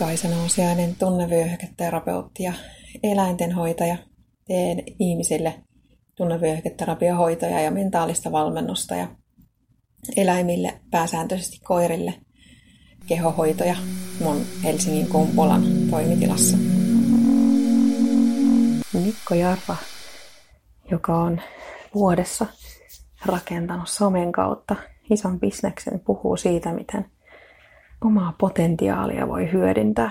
Kaisa Nousiainen, tunnevyöhyketerapeutti ja eläintenhoitaja. Teen ihmisille tunnevyöhyketerapiohoitoja ja mentaalista valmennusta ja eläimille, pääsääntöisesti koirille, kehohoitoja mun Helsingin Kumpulan toimitilassa. Mikko Jarva, joka on vuodessa rakentanut somen kautta ison bisneksen, puhuu siitä, miten potentiaalia voi hyödyntää.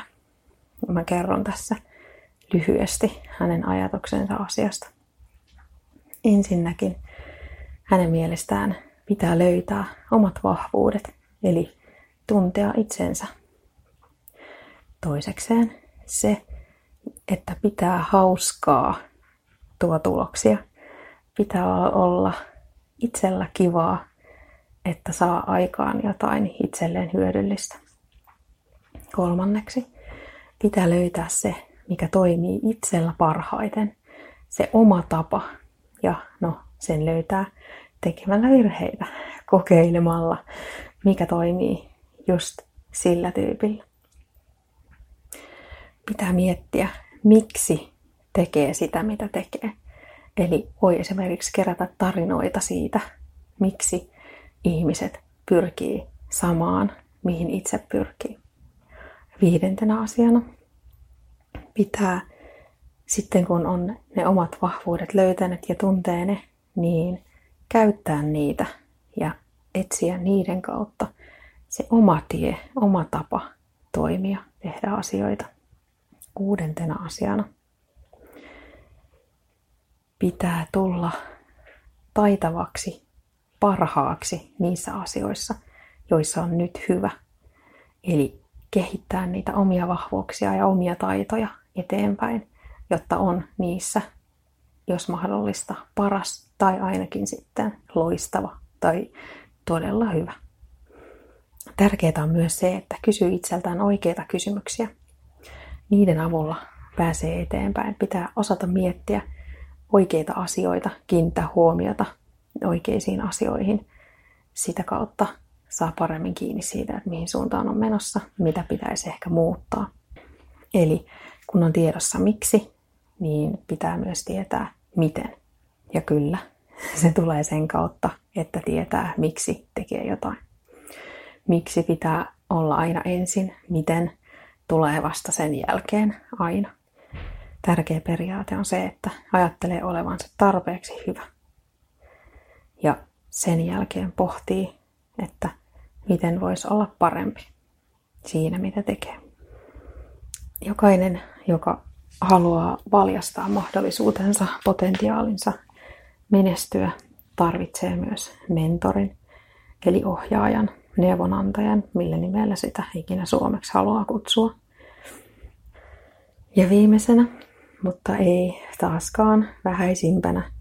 Mä kerron tässä lyhyesti hänen ajatuksensa asiasta. Ensinnäkin hänen mielestään pitää löytää omat vahvuudet, eli tuntea itsensä. Toisekseen se, että pitää hauskaa tuo tuloksia. Pitää olla itsellä kivaa että saa aikaan jotain itselleen hyödyllistä. Kolmanneksi pitää löytää se, mikä toimii itsellä parhaiten, se oma tapa. Ja no, sen löytää tekemällä virheitä, kokeilemalla, mikä toimii just sillä tyypillä. Pitää miettiä, miksi tekee sitä, mitä tekee. Eli voi esimerkiksi kerätä tarinoita siitä, miksi ihmiset pyrkii samaan, mihin itse pyrkii. Viidentenä asiana pitää sitten kun on ne omat vahvuudet löytänyt ja tuntee ne, niin käyttää niitä ja etsiä niiden kautta se oma tie, oma tapa toimia, tehdä asioita. Kuudentena asiana pitää tulla taitavaksi parhaaksi niissä asioissa, joissa on nyt hyvä. Eli kehittää niitä omia vahvuuksia ja omia taitoja eteenpäin, jotta on niissä, jos mahdollista, paras tai ainakin sitten loistava tai todella hyvä. Tärkeää on myös se, että kysyy itseltään oikeita kysymyksiä. Niiden avulla pääsee eteenpäin. Pitää osata miettiä oikeita asioita, kiinnittää huomiota oikeisiin asioihin. Sitä kautta saa paremmin kiinni siitä, että mihin suuntaan on menossa, mitä pitäisi ehkä muuttaa. Eli kun on tiedossa miksi, niin pitää myös tietää miten. Ja kyllä, se tulee sen kautta, että tietää miksi tekee jotain. Miksi pitää olla aina ensin, miten tulee vasta sen jälkeen aina. Tärkeä periaate on se, että ajattelee olevansa tarpeeksi hyvä ja sen jälkeen pohtii, että miten voisi olla parempi siinä, mitä tekee. Jokainen, joka haluaa valjastaa mahdollisuutensa, potentiaalinsa menestyä, tarvitsee myös mentorin, eli ohjaajan, neuvonantajan, millä nimellä sitä ikinä suomeksi haluaa kutsua. Ja viimeisenä, mutta ei taaskaan vähäisimpänä,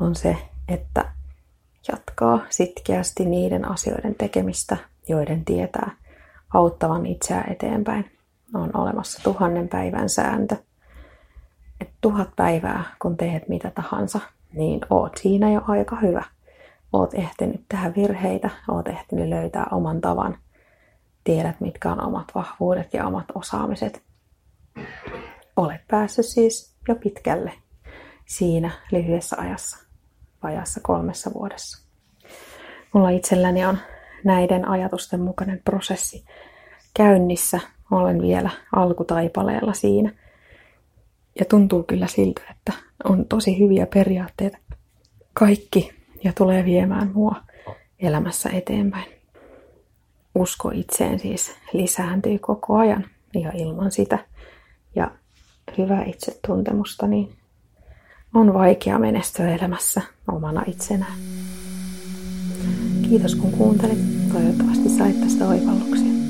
on se, että jatkaa sitkeästi niiden asioiden tekemistä, joiden tietää auttavan itseä eteenpäin. On olemassa tuhannen päivän sääntö. Et tuhat päivää, kun teet mitä tahansa, niin oot siinä jo aika hyvä. Oot ehtinyt tehdä virheitä, oot ehtinyt löytää oman tavan. Tiedät, mitkä on omat vahvuudet ja omat osaamiset. Olet päässyt siis jo pitkälle siinä lyhyessä ajassa vajassa kolmessa vuodessa. Mulla itselläni on näiden ajatusten mukainen prosessi käynnissä. Olen vielä alkutaipaleella siinä. Ja tuntuu kyllä siltä, että on tosi hyviä periaatteita kaikki ja tulee viemään mua elämässä eteenpäin. Usko itseen siis lisääntyy koko ajan ja ilman sitä ja hyvää itsetuntemusta, niin on vaikea menestyä elämässä omana itsenään. Kiitos kun kuuntelit. Toivottavasti sait tästä oivalluksia.